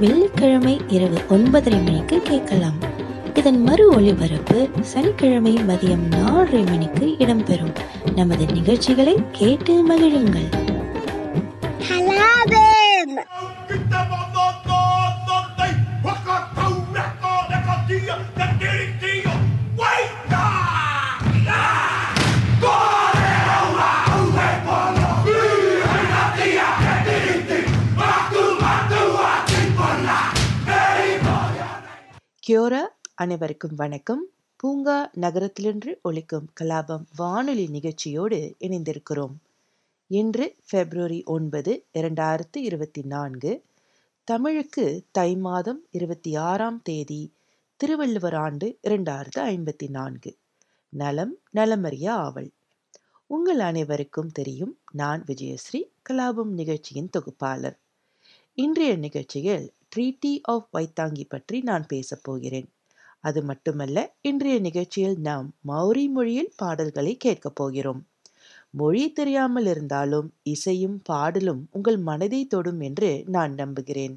வெள்ளிக்கிழமை இரவு ஒன்பதரை மணிக்கு கேட்கலாம். இதன் மறு ஒளிபரப்பு சனிக்கிழமை மதியம் நாலரை மணிக்கு இடம்பெறும். நமது நிகழ்ச்சிகளை கேட்டு மகிழுங்கள். கியோரா அனைவருக்கும் வணக்கம். பூங்கா நகரத்திலின்று ஒழிக்கும் கலாபம் வானொலி நிகழ்ச்சியோடு இணைந்திருக்கிறோம். இன்று பிப்ரவரி ஒன்பது இரண்டாயிரத்து இருபத்தி நான்கு. தமிழுக்கு தை மாதம் இருபத்தி ஆறாம் தேதி திருவள்ளுவர் ஆண்டு இரண்டாயிரத்து ஐம்பத்தி நான்கு. நலம் நலமறிய ஆவல். உங்கள் அனைவருக்கும் தெரியும் நான் விஜயஸ்ரீ கலாபம் நிகழ்ச்சியின் தொகுப்பாளர். இன்றைய நிகழ்ச்சியில் ட்ரீட்டி ஆஃப் வைத்தாங்கி பற்றி நான் பேசப் போகிறேன். அது மட்டுமல்ல இன்றைய நிகழ்ச்சியில் நாம் மௌரி மொழியில் பாடல்களை கேட்கப் போகிறோம். மொழி தெரியாமல் இருந்தாலும் இசையும் பாடலும் உங்கள் மனதை தொடும் என்று நான் நம்புகிறேன்.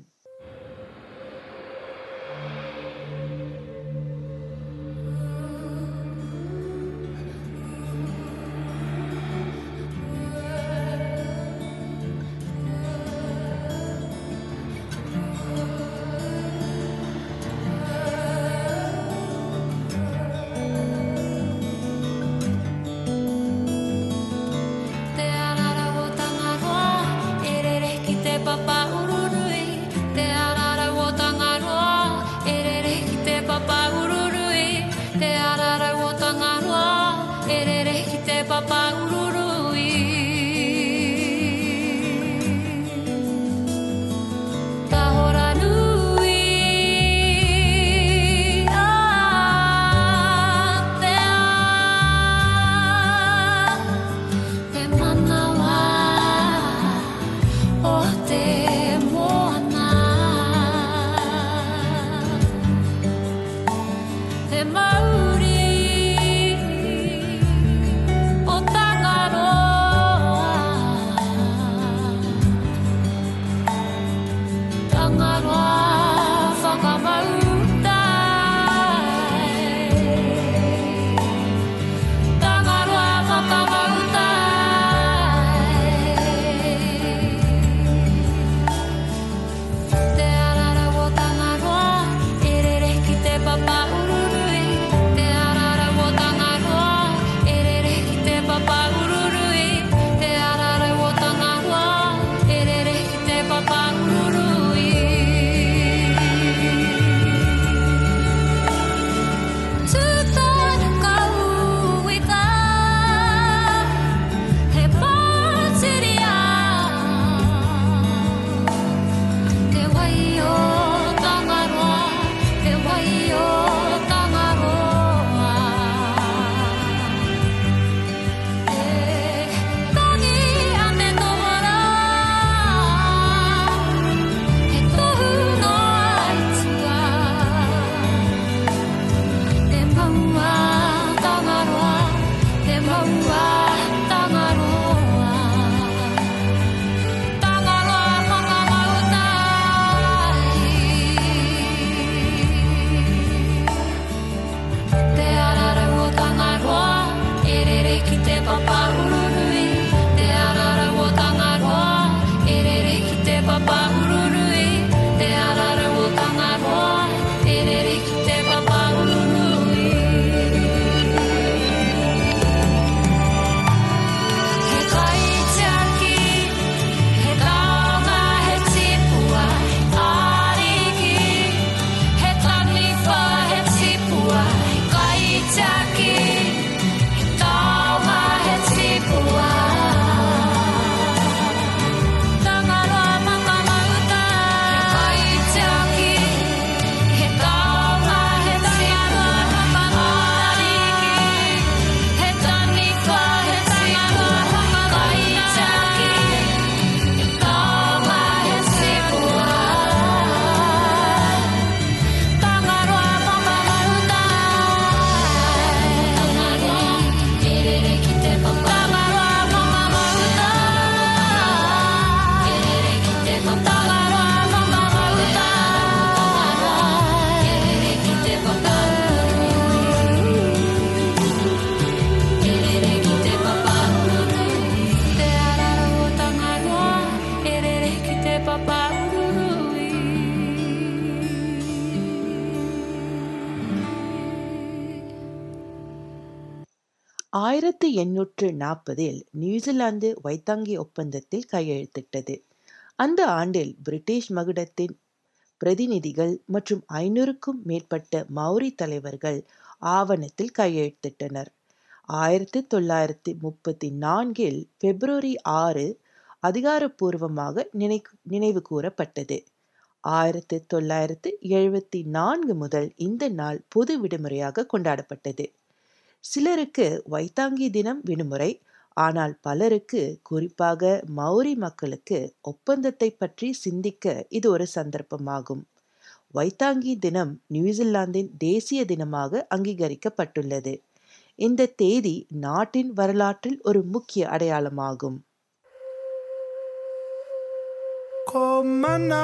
ஆயிரத்தி எண்ணூற்று நாற்பதில் நியூசிலாந்து வைத்தாங்கி ஒப்பந்தத்தில் கையெழுத்திட்டது. அந்த ஆண்டில் பிரிட்டிஷ் மகுடத்தின் பிரதிநிதிகள் மற்றும் ஐநூறுக்கும் மேற்பட்ட மௌரி தலைவர்கள் ஆவணத்தில் கையெழுத்திட்டனர். ஆயிரத்தி தொள்ளாயிரத்தி முப்பத்தி நான்கில் பிப்ரவரி ஆறு அதிகாரப்பூர்வமாக நினை நினைவு கூறப்பட்டது. ஆயிரத்தி தொள்ளாயிரத்து எழுபத்தி நான்கு முதல் இந்த நாள் பொது விடுமுறையாக கொண்டாடப்பட்டது. சிலருக்கு வைத்தாங்கி தினம் விடுமுறை ஆனால் பலருக்கு குறிப்பாக மௌரி மக்களுக்கு ஒப்பந்தத்தை பற்றி சிந்திக்க இது ஒரு சந்தர்ப்பமாகும். வைத்தாங்கி தினம் நியூசிலாந்தின் தேசிய தினமாக அங்கீகரிக்கப்பட்டுள்ளது. இந்த தேதி நாட்டின் வரலாற்றில் ஒரு முக்கிய அடையாளமாகும். Ko mana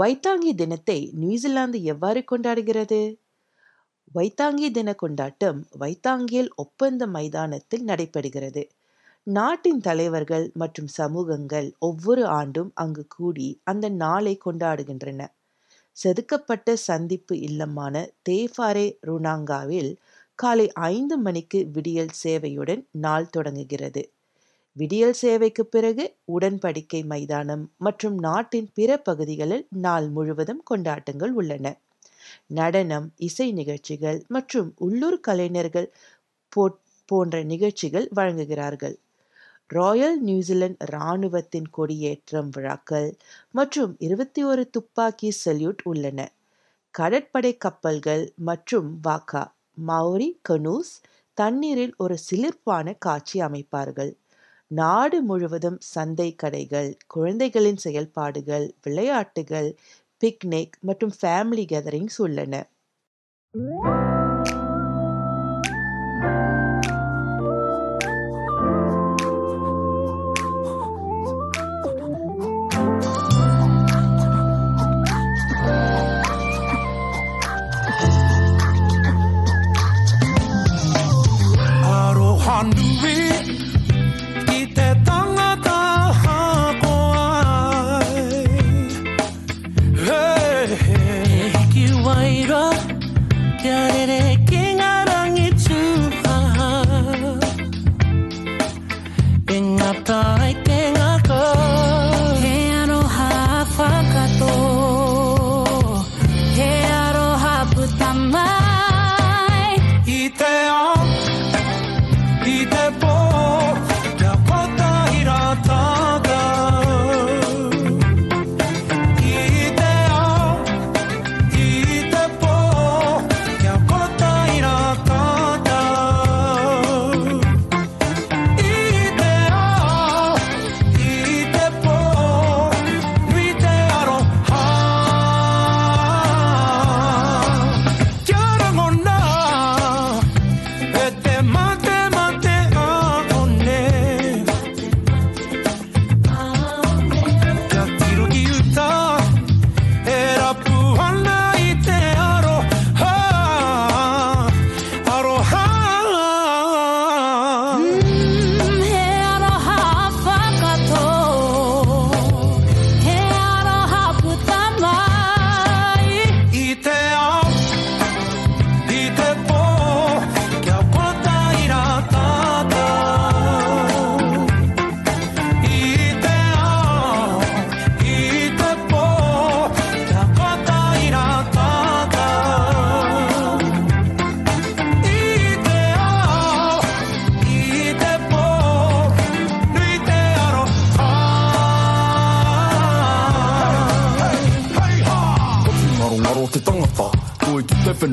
வைத்தாங்கி தினத்தை நியூசிலாந்து எவ்வாறு கொண்டாடுகிறது? வைத்தாங்கி தின கொண்டாட்டம் வைத்தாங்கியில் ஒப்பந்த மைதானத்தில் நடைபெறுகிறது. நாட்டின் தலைவர்கள் மற்றும் சமூகங்கள் ஒவ்வொரு ஆண்டும் அங்கு கூடி அந்த நாளை கொண்டாடுகின்றன. செதுக்கப்பட்ட சந்திப்பு இல்லமான தேஃபாரே ருனாங்காவில் காலை ஐந்து மணிக்கு விடியல் சேவையுடன் நாள் தொடங்குகிறது. விடியல் சேவைக்கு பிறகு உடன்படிக்கை மைதானம் மற்றும் நாட்டின் பிற பகுதிகளில் நாள் முழுவதும் கொண்டாட்டங்கள் உள்ளன. நடனம் இசை நிகழ்ச்சிகள் மற்றும் உள்ளூர் கலைஞர்கள் போன்ற நிகழ்ச்சிகள் வழங்குகிறார்கள். ராயல் நியூசிலாந்து இராணுவத்தின் கொடியேற்றம் விழாக்கள் மற்றும் இருபத்தி ஒரு துப்பாக்கி சல்யூட் உள்ளன. கடற்படை கப்பல்கள் மற்றும் வாக்கா மௌரி கனூஸ் தண்ணீரில் ஒரு சிலிர்ப்பான காட்சி அமைப்பார்கள். நாடு முழுவதும் சந்தை கடைகள் குழந்தைகளின் செயல்பாடுகள் விளையாட்டுகள் பிக்னிக் மற்றும் ஃபேமிலி கேதரிங்ஸ் உள்ளன. On the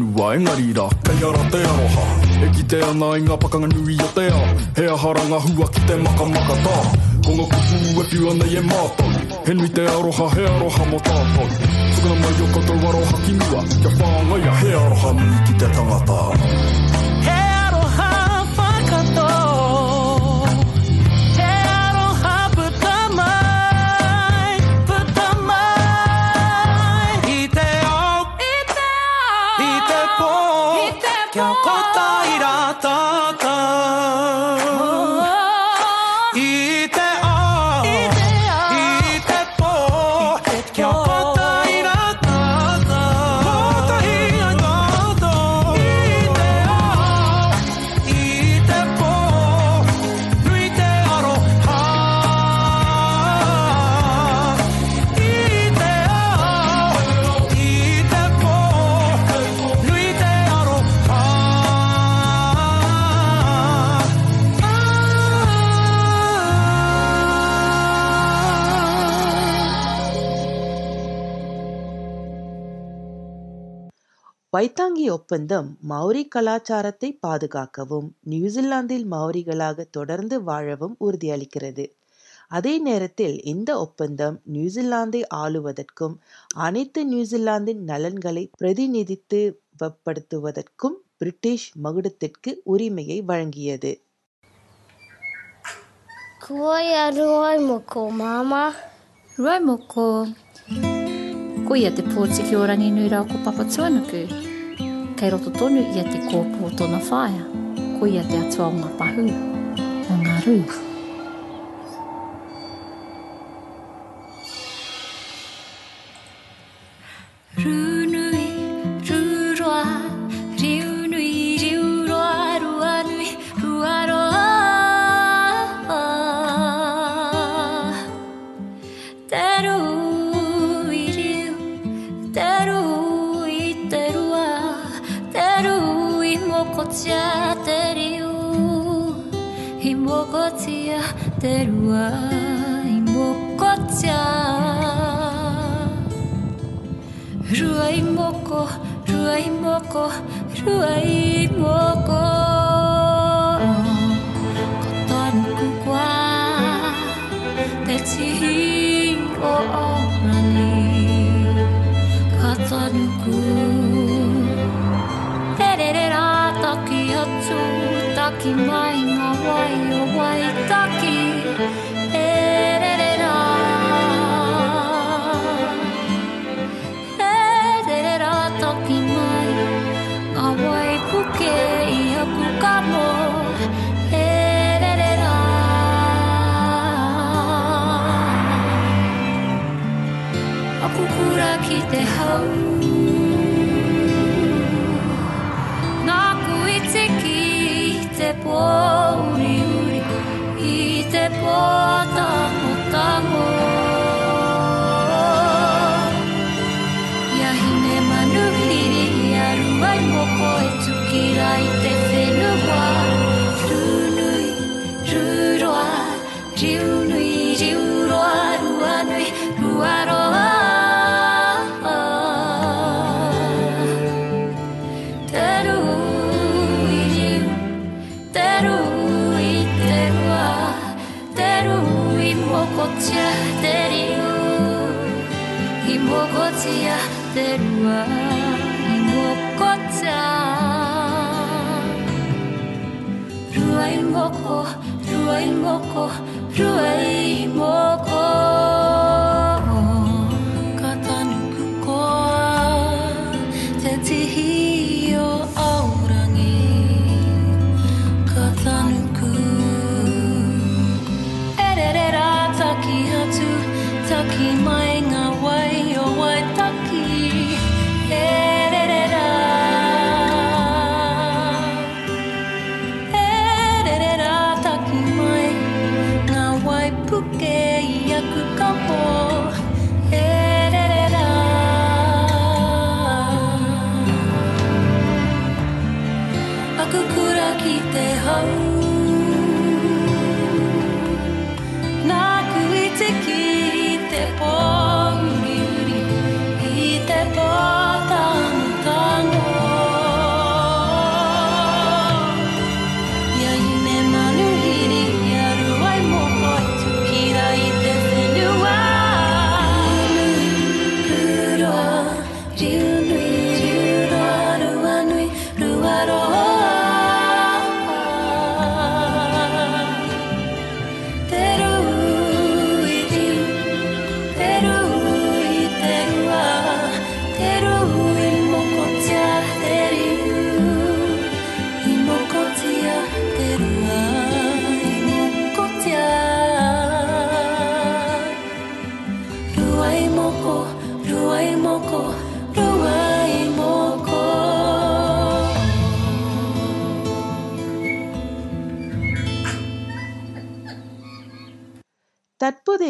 whenua engari rā Kei ara te aroha. E ki te ana i ngā pakanga nui o te ao He ahara ngā hua ki te maka maka tā Ko ngā kupu e piu ana i e mātou. He nui te aroha he aroha mo tātou. Tukana mai o katou aroha ki mua. Kia whāngai a he aroha nui ki te tangata. Waitangi ஒப்பந்தம் Maori கலாச்சாரத்தை பாதுகாக்கவும் நியூசிலாந்தில் மௌரிகளாக தொடர்ந்து வாழவும் உறுதியளிக்கிறது அதே நேரத்தில் இந்த ஒப்பந்தம் நியூசிலாந்தை ஆளுவதற்கும் அனைத்து நியூசிலாந்தின் நலன்களை பிரதிநிதித்துவப்படுத்துவதற்கும் பிரிட்டிஷ் மகுடத்திற்கு உரிமையை வழங்கியது Kua ia ruai mo ko mama. Ruai moko. Ko ia te pōtiki o rangi nui rau ko papa tuanuku. Kei roto tonu ia te kōpō tona whaia. Ko ia te atua o ngā pahu. O ngā rū. Mogotia teriu, imogotia terua, imogotia. Rua imoko, rua imoko, rua imoko. Koton kukwa, te tihi o o. ki mai ngā wai o wai taki. E re re rā e re re rā toki mai ngā wai puke i aku kamo. E re re rā aku kura ki te hau. 我嗰次啊的話，我嗰扎，如愛我過，如愛我過，如愛我過。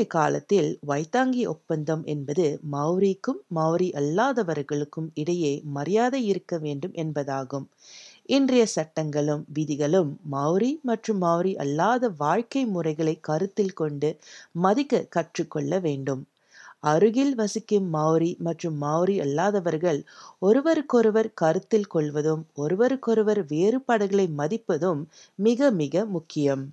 காலத்தில் வைத்தாங்கி ஒப்பந்தம் என்பது மௌரிக்கும் Maori அல்லாதவர்களுக்கும் இடையே மரியாதை இருக்க வேண்டும் என்பதாகும். இன்றைய சட்டங்களும் விதிகளும் மௌரி மற்றும் மௌரி அல்லாத வாழ்க்கை முறைகளை கருத்தில் கொண்டு மதிக்க கற்றுக்கொள்ள வேண்டும். அருகில் வசிக்கும் மௌரி மற்றும் மௌரி அல்லாதவர்கள் ஒருவருக்கொருவர் கருத்தில் கொள்வதும் ஒருவருக்கொருவர் வேறுபாடுகளை மதிப்பதும் மிக மிக முக்கியம்.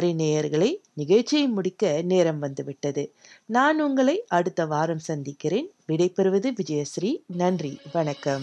வரை நேயர்களை நிகழ்ச்சியை முடிக்க நேரம் வந்துவிட்டது. நான் உங்களை அடுத்த வாரம் சந்திக்கிறேன். விடைபெறுவது விஜயஸ்ரீ. நன்றி வணக்கம்.